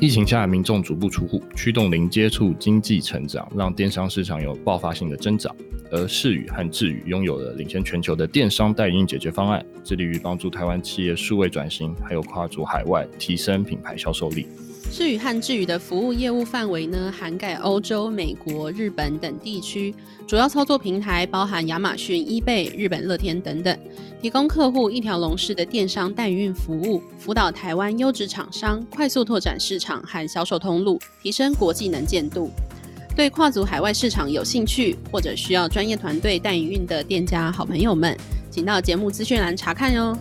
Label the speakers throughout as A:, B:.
A: 疫情下，民众足不出户，驱动零接触经济成长，让电商市场有爆发性的增长。而视宇和智宇拥有了领先全球的电商代运营解决方案，致力于帮助台湾企业数位转型，还有跨足海外，提升品牌销售力。
B: 智宇和智宇的服务业务范围呢，涵盖欧洲、美国、日本等地区，主要操作平台包含亚马逊、eBay、日本乐天等等，提供客户一条龙式的电商代运服务，辅导台湾优质厂商快速拓展市场和销售通路，提升国际能见度。对跨足海外市场有兴趣或者需要专业团队代运的店家好朋友们，请到节目资讯栏查看哟。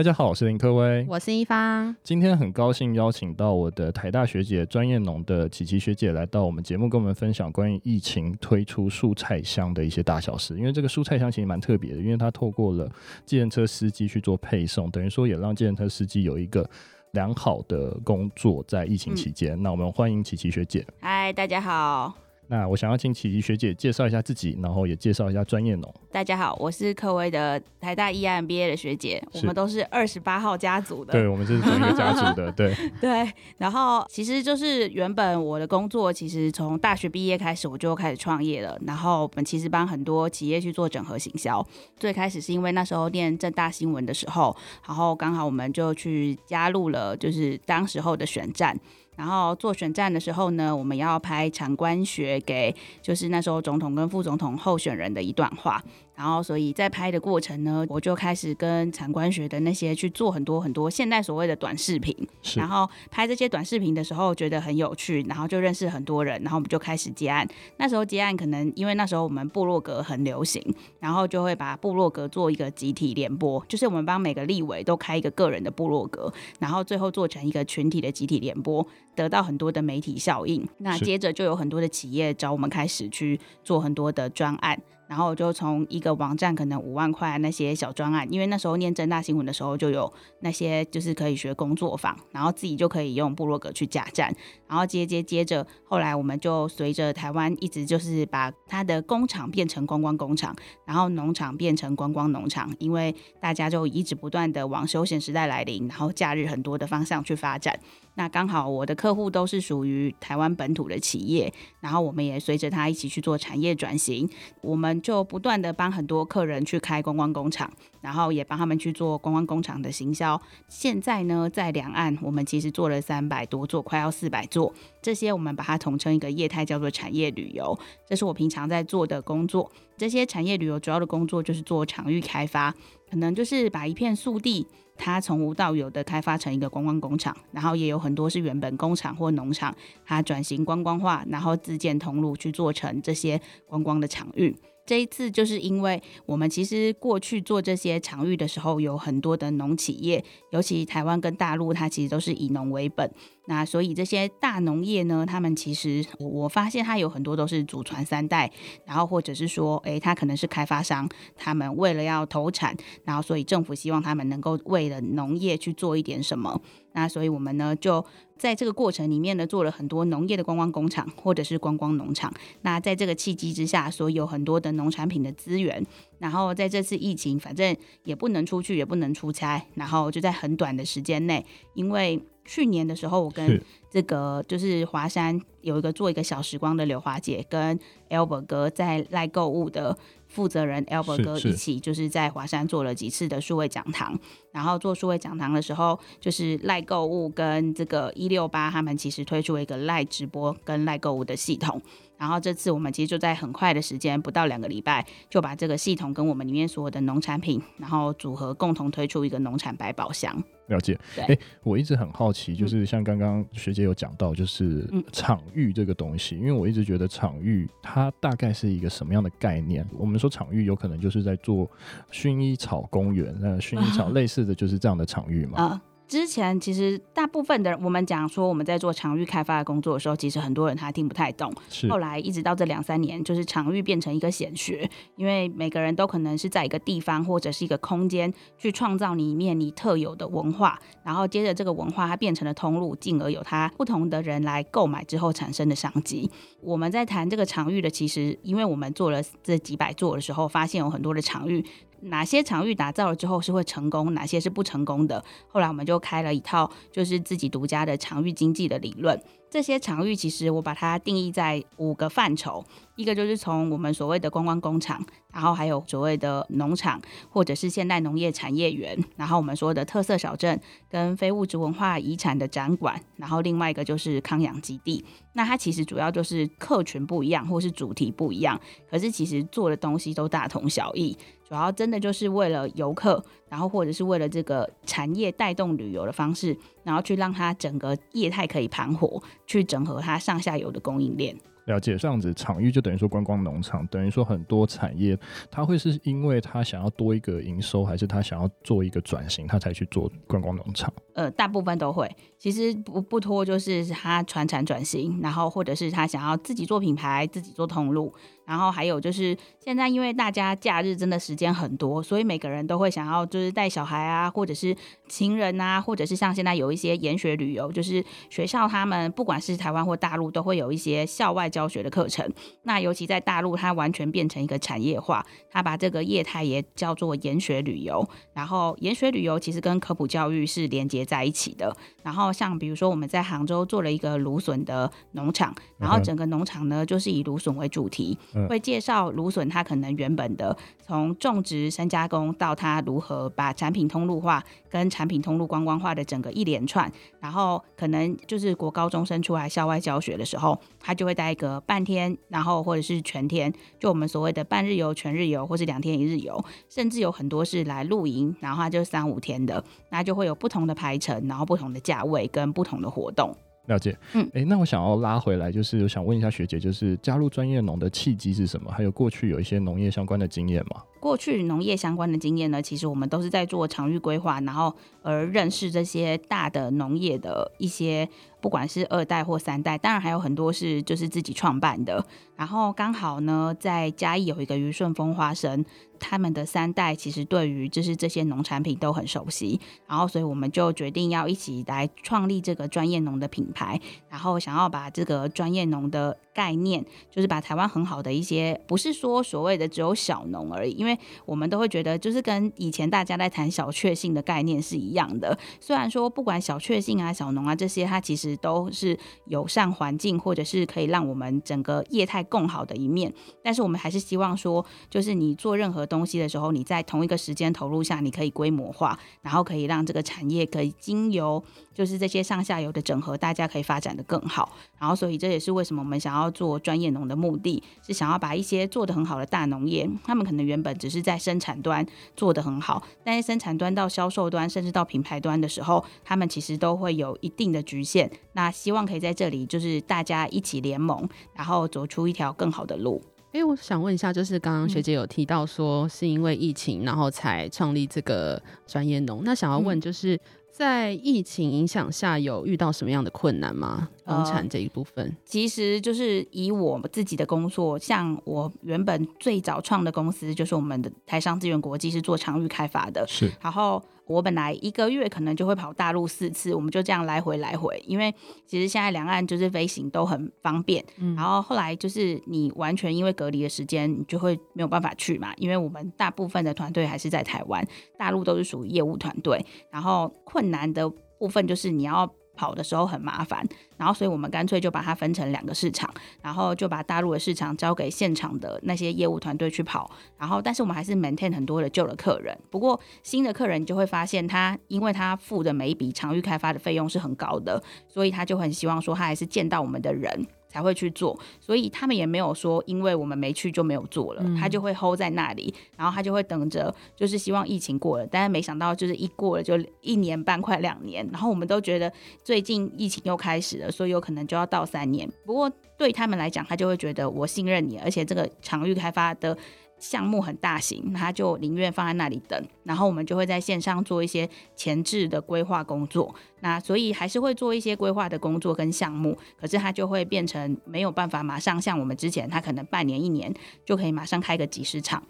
A: 大家好，我是林科威，
B: 我是一方。
A: 今天很高兴邀请到我的台大学姐专业农的琪琪学姐来到我们节目，跟我们分享关于疫情推出蔬菜箱的一些大小事。因为这个蔬菜箱其实蛮特别的，因为它透过了计程车司机去做配送，等于说也让计程车司机有一个良好的工作在疫情期间。嗯、那我们欢迎琪琪学姐。
C: 嗨，大家好。
A: 那我想要请琪琪学姐介绍一下自己，然后也介绍一下专业农。
C: 大家好，我是科威的台大 EMBA 的学姐，我们都是二十八号家族的。
A: 对，我们是同一个家族的，对。
C: 对，然后其实就是原本我的工作，其实从大学毕业开始我就开始创业了，然后我们其实帮很多企业去做整合行销。最开始是因为那时候念正大新闻的时候，然后刚好我们就去加入了，就是当时候的选战。然后做选战的时候呢，我们要拍产官学给，就是那时候总统跟副总统候选人的一段话。然后，所以在拍的过程呢，我就开始跟产官学的那些去做很多很多现代所谓的短视频。然后拍这些短视频的时候，觉得很有趣，然后就认识很多人，然后我们就开始接案。那时候接案可能因为那时候我们部落格很流行，然后就会把部落格做一个集体联播，就是我们帮每个立委都开一个个人的部落格，然后最后做成一个群体的集体联播，得到很多的媒体效应。那接着就有很多的企业找我们开始去做很多的专案。然后就从一个网站可能五万块那些小专案，因为那时候念正大新闻的时候就有那些就是可以学工作坊，然后自己就可以用部落格去架站，然后接接接着，后来我们就随着台湾一直就是把它的工厂变成观光工厂，然后农场变成观光农场，因为大家就一直不断的往休闲时代来临，然后假日很多的方向去发展。那刚好我的客户都是属于台湾本土的企业，然后我们也随着他一起去做产业转型，我们就不断的帮很多客人去开观光工厂，然后也帮他们去做观光工厂的行销。现在呢，在两岸我们其实做了三百多座，快要四百座，这些我们把它统称一个业态叫做产业旅游，这是我平常在做的工作。这些产业旅游主要的工作就是做场域开发，可能就是把一片素地。它从无到有的开发成一个观光工厂，然后也有很多是原本工厂或农场，它转型观光化，然后自建通路去做成这些观光的场域。这一次就是因为我们其实过去做这些场域的时候，有很多的农企业，尤其台湾跟大陆，它其实都是以农为本。那所以这些大农业呢，他们其实我我发现他有很多都是祖传三代，然后或者是说，诶，他可能是开发商，他们为了要投产，然后所以政府希望他们能够为了农业去做一点什么。那所以我们呢，就在这个过程里面呢，做了很多农业的观光工厂或者是观光农场。那在这个契机之下，所以有很多的农产品的资源。然后在这次疫情，反正也不能出去，也不能出差，然后就在很短的时间内，因为。去年的时候，我跟这个就是华山有一个做一个小时光的刘华姐跟 Albert 哥在赖购物的负责人 Albert 哥一起，就是在华山做了几次的数位讲堂。然后做数位讲堂的时候，就是赖购物跟这个一六八他们其实推出了一个赖直播跟赖购物的系统。然后这次我们其实就在很快的时间，不到两个礼拜，就把这个系统跟我们里面所有的农产品，然后组合共同推出一个农产百宝箱。
A: 了解。哎对，我一直很好奇，就是像刚刚学姐有讲到，就是场域这个东西，嗯、因为我一直觉得场域它大概是一个什么样的概念？我们说场域有可能就是在做薰衣草公园，那薰衣草 类似的就是这样的场域嘛？啊
C: 之前其实大部分的人，我们讲说我们在做场域开发的工作的时候，其实很多人他听不太懂。
A: 是。
C: 后来一直到这两三年，就是场域变成一个显学，因为每个人都可能是在一个地方或者是一个空间去创造里面你特有的文化，然后接着这个文化它变成了通路，进而有它不同的人来购买之后产生的商机。我们在谈这个场域的，其实因为我们做了这几百座的时候，发现有很多的场域。哪些场域打造了之后是会成功，哪些是不成功的？后来我们就开了一套就是自己独家的场域经济的理论。这些场域其实我把它定义在五个范畴，一个就是从我们所谓的观光工厂，然后还有所谓的农场或者是现代农业产业园，然后我们说的特色小镇跟非物质文化遗产的展馆，然后另外一个就是康养基地。那它其实主要就是客群不一样，或是主题不一样，可是其实做的东西都大同小异。主要真的就是为了游客，然后或者是为了这个产业带动旅游的方式，然后去让它整个业态可以盘活，去整合它上下游的供应链。
A: 了解，这样子场域就等于说观光农场，等于说很多产业，它会是因为它想要多一个营收，还是它想要做一个转型，它才去做观光农场？
C: 呃，大部分都会，其实不不脱就是它传产转型，然后或者是他想要自己做品牌，自己做通路。然后还有就是，现在因为大家假日真的时间很多，所以每个人都会想要就是带小孩啊，或者是情人啊，或者是像现在有一些研学旅游，就是学校他们不管是台湾或大陆都会有一些校外教学的课程。那尤其在大陆，它完全变成一个产业化，它把这个业态也叫做研学旅游。然后研学旅游其实跟科普教育是连接在一起的。然后像比如说我们在杭州做了一个芦笋的农场，然后整个农场呢就是以芦笋为主题。会介绍芦笋，它可能原本的从种植、深加工到它如何把产品通路化，跟产品通路观光化的整个一连串。然后可能就是国高中生出来校外教学的时候，他就会带一个半天，然后或者是全天，就我们所谓的半日游、全日游，或是两天一日游，甚至有很多是来露营，然后它就三五天的，那就会有不同的排程，然后不同的价位跟不同的活动。
A: 了解，嗯，哎、欸，那我想要拉回来，就是我想问一下学姐，就是加入专业农的契机是什么？还有过去有一些农业相关的经验吗？
C: 过去农业相关的经验呢，其实我们都是在做场域规划，然后而认识这些大的农业的一些，不管是二代或三代，当然还有很多是就是自己创办的。然后刚好呢，在嘉义有一个余顺风花生。他们的三代其实对于就是这些农产品都很熟悉，然后所以我们就决定要一起来创立这个专业农的品牌，然后想要把这个专业农的概念，就是把台湾很好的一些，不是说所谓的只有小农而已，因为我们都会觉得就是跟以前大家在谈小确幸的概念是一样的。虽然说不管小确幸啊、小农啊这些，它其实都是友善环境或者是可以让我们整个业态更好的一面，但是我们还是希望说，就是你做任何东西的时候，你在同一个时间投入下，你可以规模化，然后可以让这个产业可以经由就是这些上下游的整合，大家可以发展得更好。然后，所以这也是为什么我们想要做专业农的目的，是想要把一些做得很好的大农业，他们可能原本只是在生产端做得很好，但是生产端到销售端，甚至到品牌端的时候，他们其实都会有一定的局限。那希望可以在这里，就是大家一起联盟，然后走出一条更好的路。
B: 哎、欸，我想问一下，就是刚刚学姐有提到说是因为疫情，然后才创立这个专业农。那想要问，就是在疫情影响下，有遇到什么样的困难吗？农产这一部分、呃，
C: 其实就是以我自己的工作，像我原本最早创的公司，就是我们的台商资源国际，是做长域开发的。
A: 是，
C: 然后。我本来一个月可能就会跑大陆四次，我们就这样来回来回，因为其实现在两岸就是飞行都很方便。嗯，然后后来就是你完全因为隔离的时间，你就会没有办法去嘛，因为我们大部分的团队还是在台湾，大陆都是属于业务团队，然后困难的部分就是你要。跑的时候很麻烦，然后所以我们干脆就把它分成两个市场，然后就把大陆的市场交给现场的那些业务团队去跑，然后但是我们还是 maintain 很多的旧的客人，不过新的客人你就会发现他，因为他付的每一笔场域开发的费用是很高的，所以他就很希望说他还是见到我们的人。才会去做，所以他们也没有说，因为我们没去就没有做了，他就会 hold 在那里，然后他就会等着，就是希望疫情过了，但是没想到就是一过了就一年半快两年，然后我们都觉得最近疫情又开始了，所以有可能就要到三年。不过对他们来讲，他就会觉得我信任你，而且这个场域开发的。项目很大型，他就宁愿放在那里等。然后我们就会在线上做一些前置的规划工作。那所以还是会做一些规划的工作跟项目，可是它就会变成没有办法马上像我们之前，他可能半年一年就可以马上开个几十场，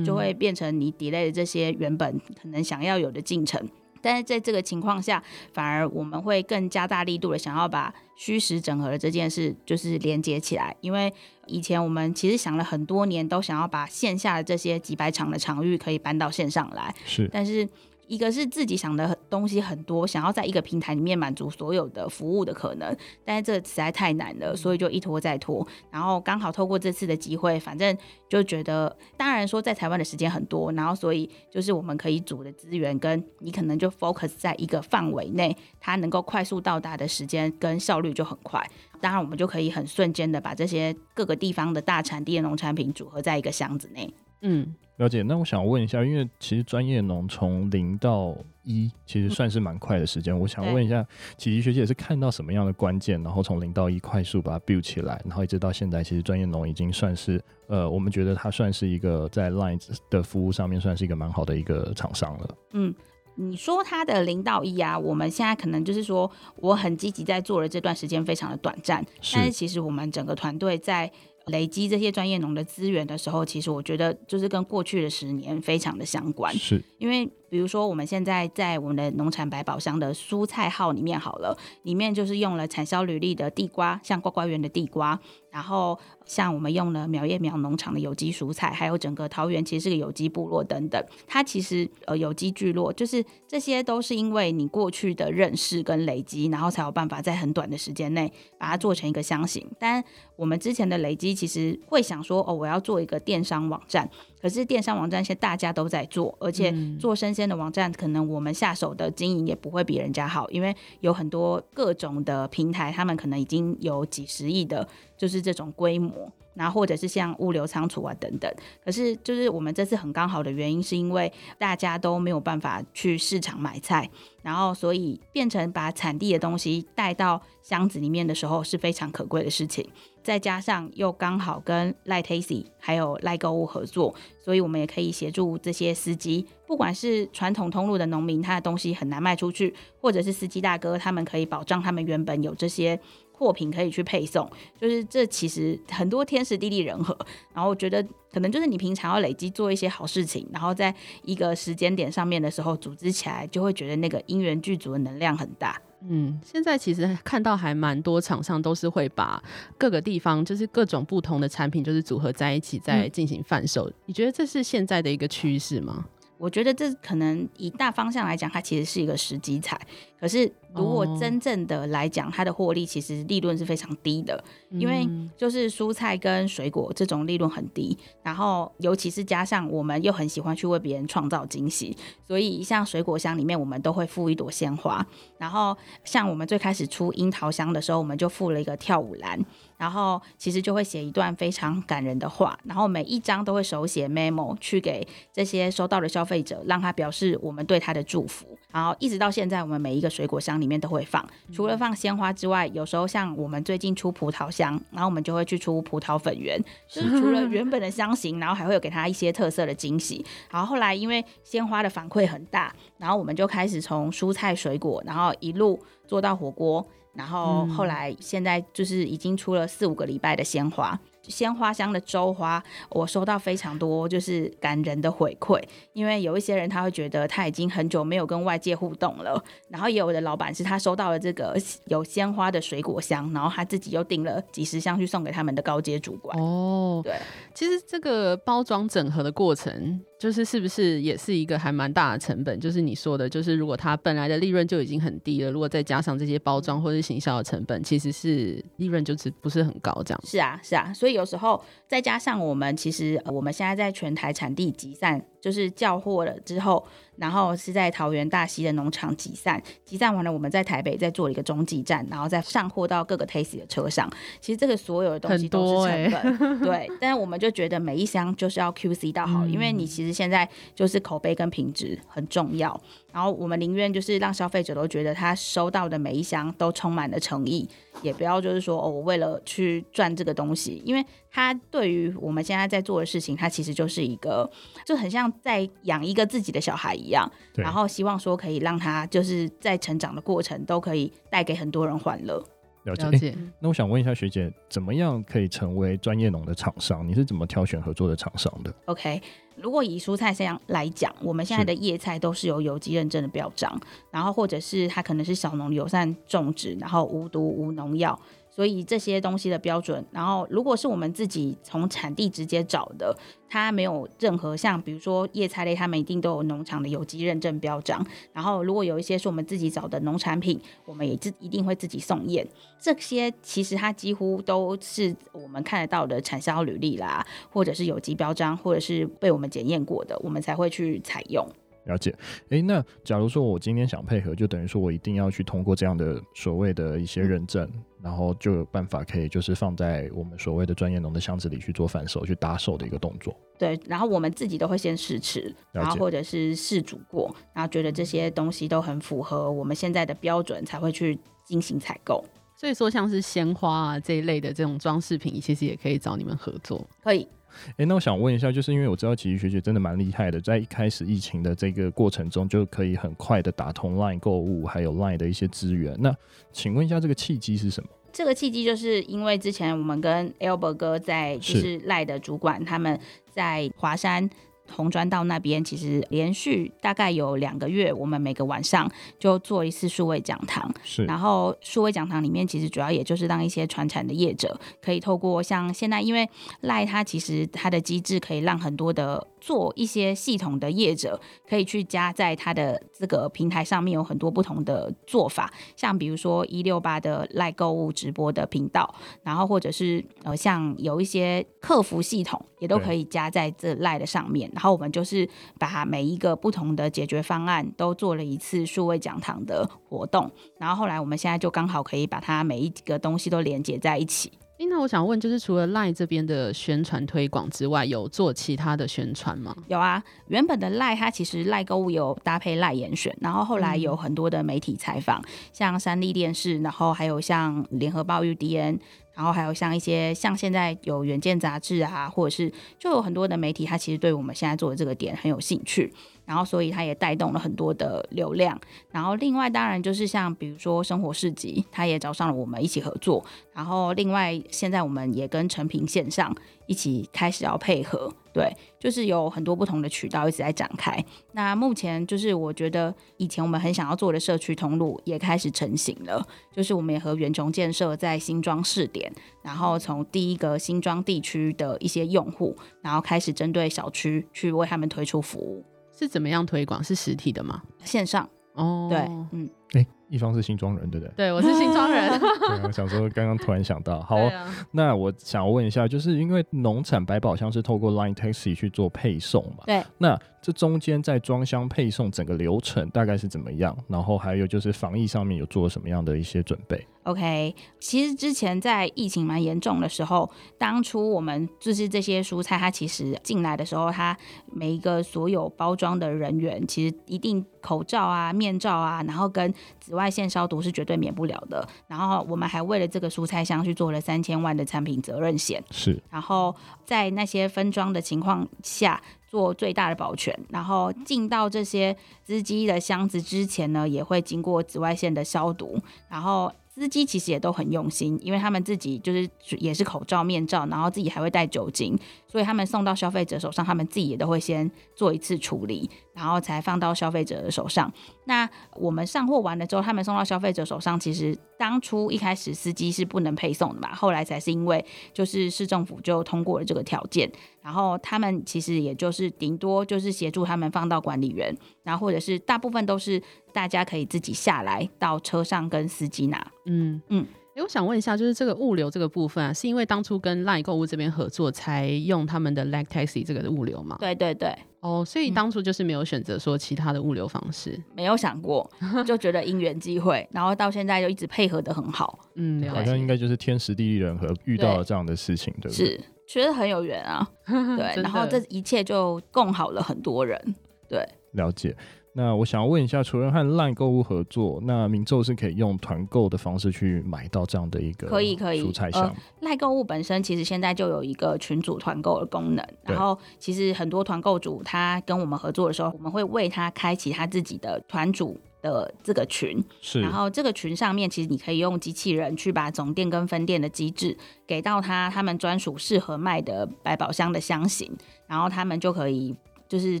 C: 就会变成你 delay 的这些原本可能想要有的进程。但是在这个情况下，反而我们会更加大力度的想要把虚实整合的这件事就是连接起来，因为以前我们其实想了很多年，都想要把线下的这些几百场的场域可以搬到线上来，
A: 是，
C: 但是。一个是自己想的东西很多，想要在一个平台里面满足所有的服务的可能，但是这实在太难了，所以就一拖再拖。然后刚好透过这次的机会，反正就觉得，当然说在台湾的时间很多，然后所以就是我们可以组的资源，跟你可能就 focus 在一个范围内，它能够快速到达的时间跟效率就很快。当然我们就可以很瞬间的把这些各个地方的大产地的农产品组合在一个箱子内。
B: 嗯。
A: 了解，那我想问一下，因为其实专业农从零到一其实算是蛮快的时间。我想问一下，琪琪学姐是看到什么样的关键，然后从零到一快速把它 build 起来，然后一直到现在，其实专业农已经算是呃，我们觉得它算是一个在 Line 的服务上面算是一个蛮好的一个厂商了。
C: 嗯，你说它的零到一啊，我们现在可能就是说我很积极在做的这段时间非常的短暂，是但是其实我们整个团队在。累积这些专业农的资源的时候，其实我觉得就是跟过去的十年非常的相关，
A: 是
C: 因为。比如说，我们现在在我们的农产百宝箱的蔬菜号里面好了，里面就是用了产销履历的地瓜，像瓜瓜园的地瓜，然后像我们用了苗叶苗农场的有机蔬菜，还有整个桃园其实是个有机部落等等。它其实呃有机聚落，就是这些都是因为你过去的认识跟累积，然后才有办法在很短的时间内把它做成一个箱型。但我们之前的累积，其实会想说，哦，我要做一个电商网站。可是电商网站现在大家都在做，而且做生鲜的网站，可能我们下手的经营也不会比人家好，因为有很多各种的平台，他们可能已经有几十亿的，就是这种规模，然后或者是像物流仓储啊等等。可是就是我们这次很刚好的原因，是因为大家都没有办法去市场买菜，然后所以变成把产地的东西带到箱子里面的时候是非常可贵的事情。再加上又刚好跟 Line Tasty 还有 Line 购物合作，所以我们也可以协助这些司机，不管是传统通路的农民，他的东西很难卖出去，或者是司机大哥，他们可以保障他们原本有这些货品可以去配送，就是这其实很多天时地利人和。然后我觉得可能就是你平常要累积做一些好事情，然后在一个时间点上面的时候组织起来，就会觉得那个因缘具足的能量很大。
B: 嗯，现在其实看到还蛮多厂商都是会把各个地方就是各种不同的产品就是组合在一起再进行贩售。嗯，你觉得这是现在的一个趋势吗？
C: 我觉得这可能以大方向来讲，它其实是一个时机彩。可是如果真正的来讲，它的获利其实利润是非常低的，因为就是蔬菜跟水果这种利润很低，然后尤其是加上我们又很喜欢去为别人创造惊喜，所以像水果箱里面我们都会附一朵鲜花，然后像我们最开始出樱桃箱的时候，我们就附了一个跳舞篮。然后其实就会写一段非常感人的话，然后每一张都会手写 memo 去给这些收到的消费者，让他表示我们对他的祝福。然后一直到现在，我们每一个水果箱里面都会放，除了放鲜花之外，有时候像我们最近出葡萄香，然后我们就会去出葡萄粉圆，就是 除了原本的香型，然后还会有给它一些特色的惊喜。然后后来因为鲜花的反馈很大，然后我们就开始从蔬菜水果，然后一路做到火锅。然后后来现在就是已经出了四五个礼拜的鲜花。鲜花香的周花，我收到非常多就是感人的回馈，因为有一些人他会觉得他已经很久没有跟外界互动了，然后也有的老板是他收到了这个有鲜花的水果箱，然后他自己又订了几十箱去送给他们的高阶主管。
B: 哦，对，其实这个包装整合的过程，就是是不是也是一个还蛮大的成本？就是你说的，就是如果它本来的利润就已经很低了，如果再加上这些包装或者行销的成本，其实是利润就是不是很高这样。
C: 是啊，是啊，所以。有时候再加上我们，其实我们现在在全台产地集散，就是叫货了之后。然后是在桃园大溪的农场集散，集散完了，我们在台北再做一个中继站，然后再上货到各个 Tasty 的车上。其实这个所有的东西都是成本，欸、对。但是我们就觉得每一箱就是要 QC 到好，嗯、因为你其实现在就是口碑跟品质很重要。然后我们宁愿就是让消费者都觉得他收到的每一箱都充满了诚意，也不要就是说哦，我为了去赚这个东西，因为他对于我们现在在做的事情，他其实就是一个就很像在养一个自己的小孩一样，然后希望说可以让他就是在成长的过程都可以带给很多人欢乐。
A: 了解，了解。那我想问一下学姐，怎么样可以成为专业农的厂商？你是怎么挑选合作的厂商的
C: ？OK，如果以蔬菜这样来讲，我们现在的叶菜都是有有机认证的标章，然后或者是它可能是小农友善种植，然后无毒无农药。所以这些东西的标准，然后如果是我们自己从产地直接找的，它没有任何像比如说叶菜类，他们一定都有农场的有机认证标章。然后如果有一些是我们自己找的农产品，我们也自一定会自己送验。这些其实它几乎都是我们看得到的产销履历啦，或者是有机标章，或者是被我们检验过的，我们才会去采用。
A: 了解，诶，那假如说我今天想配合，就等于说我一定要去通过这样的所谓的一些认证，然后就有办法可以就是放在我们所谓的专业农的箱子里去做反手、去搭售的一个动作。
C: 对，然后我们自己都会先试吃，然后或者是试煮过，然后觉得这些东西都很符合我们现在的标准，才会去进行采购。
B: 所以说，像是鲜花啊这一类的这种装饰品，其实也可以找你们合作。
C: 可以。
A: 哎、欸，那我想问一下，就是因为我知道琦琦学姐真的蛮厉害的，在一开始疫情的这个过程中，就可以很快的打通 LINE 购物，还有 LINE 的一些资源。那请问一下，这个契机是什么？
C: 这个契机就是因为之前我们跟 Albert 哥在，就是 LINE 的主管，他们在华山。红砖道那边其实连续大概有两个月，我们每个晚上就做一次数位讲堂。
A: 是，
C: 然后数位讲堂里面其实主要也就是让一些传产的业者可以透过像现在，因为赖它其实它的机制可以让很多的做一些系统的业者可以去加在它的这个平台上面有很多不同的做法，像比如说一六八的赖购物直播的频道，然后或者是呃像有一些客服系统也都可以加在这赖的上面。然后我们就是把每一个不同的解决方案都做了一次数位讲堂的活动，然后后来我们现在就刚好可以把它每一个东西都连接在一起。
B: 欸，那我想问，就是除了 LINE 这边的宣传推广之外，有做其他的宣传吗？
C: 有啊，原本的 LINE 它其实 LINE 购物有搭配 LINE 严选，然后后来有很多的媒体采访，嗯、像三立电视，然后还有像联合报 UDN。然后还有像一些像现在有远见杂志啊，或者是就有很多的媒体，他其实对我们现在做的这个点很有兴趣。然后所以他也带动了很多的流量。然后另外当然就是像比如说生活市集，他也找上了我们一起合作。然后另外现在我们也跟诚品线上一起开始要配合。对，就是有很多不同的渠道一直在展开。那目前就是我觉得以前我们很想要做的社区通路也开始成型了。就是我们也和远雄建设在新庄试点，然后从第一个新庄地区的一些用户，然后开始针对小区去为他们推出服务。
B: 是怎么样推广？是实体的吗？
C: 线上。哦，对，嗯。
A: 哎、欸，一方是新庄人，对不对？
B: 对，我是新庄人。
A: 对，我想说，刚刚突然想到，好，啊、那我想问一下，就是因为农产百宝箱是透过 Line Taxi 去做配送嘛？
C: 对。
A: 那这中间在装箱配送整个流程大概是怎么样？然后还有就是防疫上面有做什么样的一些准备
C: ？OK，其实之前在疫情蛮严重的时候，当初我们就是这些蔬菜，它其实进来的时候，它每一个所有包装的人员，其实一定口罩啊、面罩啊，然后跟紫外线消毒是绝对免不了的。然后我们还为了这个蔬菜箱去做了三千万的产品责任险。
A: 是。
C: 然后在那些分装的情况下做最大的保全。然后进到这些司机的箱子之前呢，也会经过紫外线的消毒。然后。司机其实也都很用心，因为他们自己就是也是口罩、面罩，然后自己还会带酒精，所以他们送到消费者手上，他们自己也都会先做一次处理，然后才放到消费者的手上。那我们上货完了之后，他们送到消费者手上，其实当初一开始司机是不能配送的嘛，后来才是因为就是市政府就通过了这个条件，然后他们其实也就是顶多就是协助他们放到管理员，然后或者是大部分都是。大家可以自己下来到车上跟司机拿。嗯嗯，
B: 我想问一下，就是这个物流这个部分啊，是因为当初跟 LINE 购物这边合作才用他们的 Lag Taxi 这个的物流吗？
C: 对对对。
B: 哦，所以当初就是没有选择说其他的物流方式，
C: 嗯、没有想过，就觉得因缘机会，然后到现在就一直配合的很好。嗯，
A: 好像应该就是天时地利人和遇到了这样的事情，对，对不对？
C: 是，觉得很有缘啊。对，然后这一切就共好了很多人。对。
A: 了解，那我想要问一下，除了和 LINE 购物合作，那民众是可以用团购的方式去买到这样的一个
C: 可以可以
A: 蔬菜箱。
C: LINE 购物本身其实现在就有一个群组团购的功能，然后其实很多团购主他跟我们合作的时候，我们会为他开启他自己的团主的这个群，
A: 是，
C: 然后这个群上面其实你可以用机器人去把总店跟分店的机制给到他，他们专属适合卖的百宝箱的箱型，然后他们就可以就是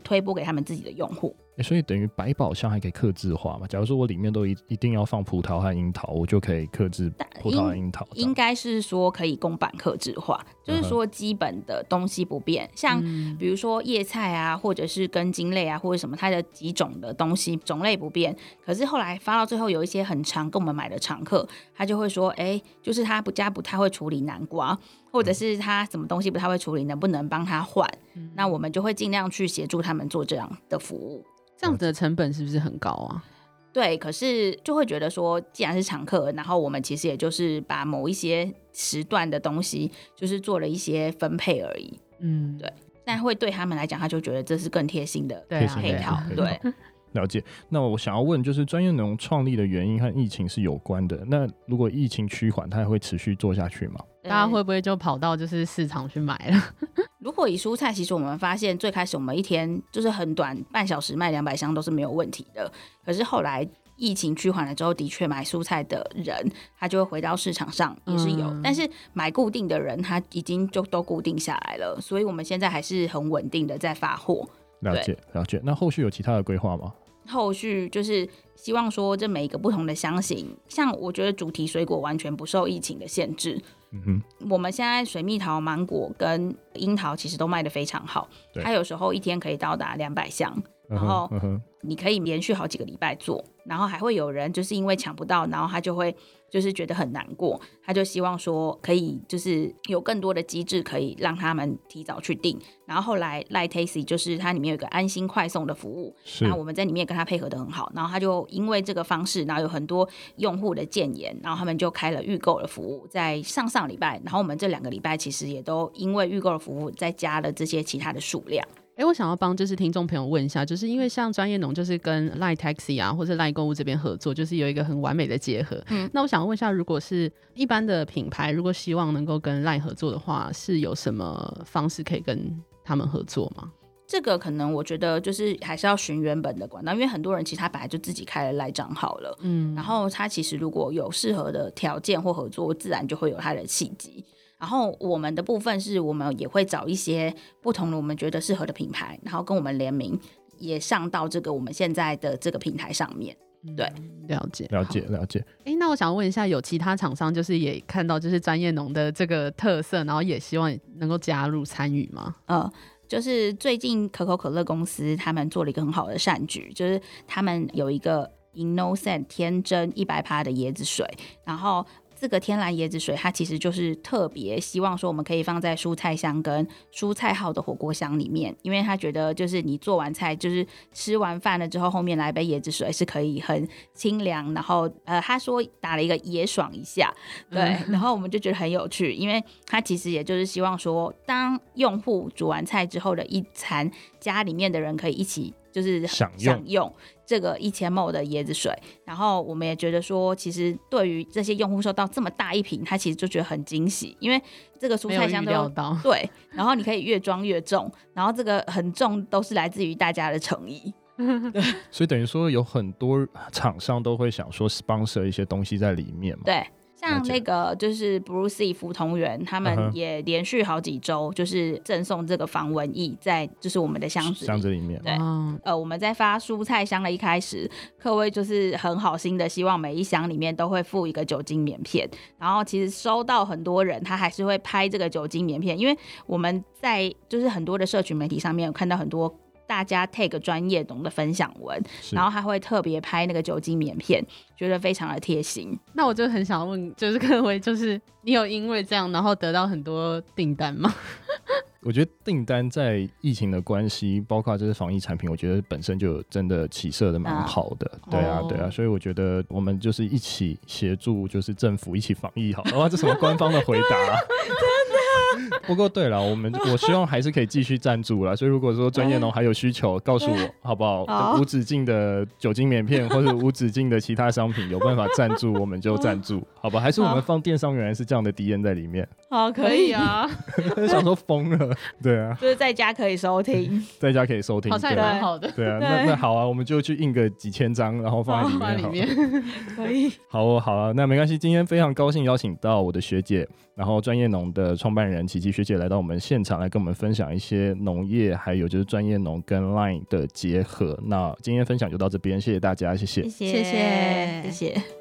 C: 推播给他们自己的用户。
A: 所以等于百宝箱还可以克制化嘛？假如说我里面都一一定要放葡萄和樱桃，我就可以克制葡萄和樱桃。
C: 应该是说可以公版克制化，就是说基本的东西不变。嗯、像比如说叶菜啊，或者是根茎类啊，或者什么，它的几种的东西种类不变。可是后来发到最后，有一些很常跟我们买的常客，他就会说：“哎、欸，就是他不家不太会处理南瓜，或者是他什么东西不太会处理，能不能帮他换？”嗯、那我们就会尽量去协助他们做这样的服务。
B: 这样子的成本是不是很高啊？
C: 对，可是就会觉得说，既然是常客，然后我们其实也就是把某一些时段的东西，就是做了一些分配而已。嗯，对。但会对他们来讲，他就觉得这是更贴心的配套。对，啊、对，
A: 了解。那我想要问，就是专业农创立的原因和疫情是有关的。那如果疫情趋缓，它还会持续做下去吗？
B: 大家会不会就跑到就是市场去买了？
C: 如果以蔬菜，其实我们发现最开始我们一天就是很短，半小时卖两百箱都是没有问题的。可是后来疫情趋缓了之后，的确买蔬菜的人他就会回到市场上也是有，嗯、但是买固定的人他已经就都固定下来了，所以我们现在还是很稳定的在发货。
A: 了解了解，那后续有其他的规划吗？
C: 后续就是希望说，这每一个不同的香型，像我觉得主题水果完全不受疫情的限制。嗯哼，我们现在水蜜桃、芒果跟樱桃其实都卖得非常好，对它有时候一天可以到达两百箱。然后你可以连续好几个礼拜做，然后还会有人就是因为抢不到，然后他就会就是觉得很难过，他就希望说可以就是有更多的机制可以让他们提早去订。然后后来 LINE Tasty 就是它里面有一个安心快送的服务，是然后我们在里面跟他配合的很好，然后他就因为这个方式，然后有很多用户的建言，然后他们就开了预购的服务，在上上礼拜，然后我们这两个礼拜其实也都因为预购的服务再加了这些其他的数量。
B: 哎，我想要帮就是听众朋友问一下，就是因为像专业农就是跟 LINE Taxi 啊，或者 LINE 购物这边合作，就是有一个很完美的结合。嗯，那我想问一下，如果是一般的品牌，如果希望能够跟 LINE 合作的话，是有什么方式可以跟他们合作吗？
C: 这个可能我觉得就是还是要寻原本的管道，因为很多人其实他本来就自己开了 LINE 账号了，嗯，然后他其实如果有适合的条件或合作，自然就会有他的契机。然后我们的部分是我们也会找一些不同的我们觉得适合的品牌，然后跟我们联名，也上到这个我们现在的这个平台上面。对，
B: 了解，
A: 了解，了解。
B: 哎，那我想问一下，有其他厂商就是也看到就是专业农的这个特色，然后也希望能够加入参与吗？
C: 呃，就是最近可口可乐公司他们做了一个很好的善举，就是他们有一个 Innocent 天真一百趴的椰子水，然后。这个天然椰子水，它其实就是特别希望说，我们可以放在蔬菜箱跟蔬菜号的火锅箱里面，因为他觉得就是你做完菜，就是吃完饭了之后，后面来杯椰子水是可以很清凉。然后呃，他说打了一个椰爽一下，对，然后我们就觉得很有趣，因为他其实也就是希望说，当用户煮完菜之后的一餐，家里面的人可以一起。就是享用，享用这个一千 ml 的椰子水，然后我们也觉得说，其实对于这些用户收到这么大一瓶，他其实就觉得很惊喜，因为这个蔬菜箱都对，然后你可以越装越重，然后这个很重都是来自于大家的诚意，对，
A: 所以等于说有很多厂商都会想说 sponsor 一些东西在里面嘛，
C: 对。像那个就是 Brucey 福同源，他们也连续好几周就是赠送这个防蚊液，在就是我们的箱子
A: 箱子里面。
C: 对，呃，我们在发蔬菜箱的一开始，客位就是很好心的，希望每一箱里面都会附一个酒精棉片。然后其实收到很多人，他还是会拍这个酒精棉片，因为我们在就是很多的社群媒体上面有看到很多。大家 take 专业懂的分享文，然后还会特别拍那个酒精棉片，觉得非常的贴心。
B: 那我就很想问，就是各位，就是你有因为这样，然后得到很多订单吗？
A: 我觉得订单在疫情的关系，包括这些防疫产品，我觉得本身就真的起色的蛮好的。啊对啊，对啊，所以我觉得我们就是一起协助，就是政府一起防疫好。哇，这什么官方的回答啊？真的。不过对了，我们 我希望还是可以继续赞助了。所以如果说专业农还有需求，告诉我 好不好？
C: 好
A: 无止境的酒精棉片或者无止境的其他商品，有办法赞助我们就赞助，好吧？还是我们放电商原来是这样的敌人在里面？
C: 好，可以啊。
A: 想说疯了，对啊，
C: 就是在家可以收听，
A: 在家可以收听，
B: 好像也蛮好的。
A: 对啊，那那好啊，我们就去印个几千张，然后放在里面，
B: 放在里面
C: 可以。
A: 好哦，好啊，那没关系。今天非常高兴邀请到我的学姐，然后专业农的创办人琦琦学姐来到我们现场，来跟我们分享一些农业，还有就是专业农跟 Line 的结合。那今天分享就到这边，谢谢大家，谢谢，
C: 谢谢，谢谢。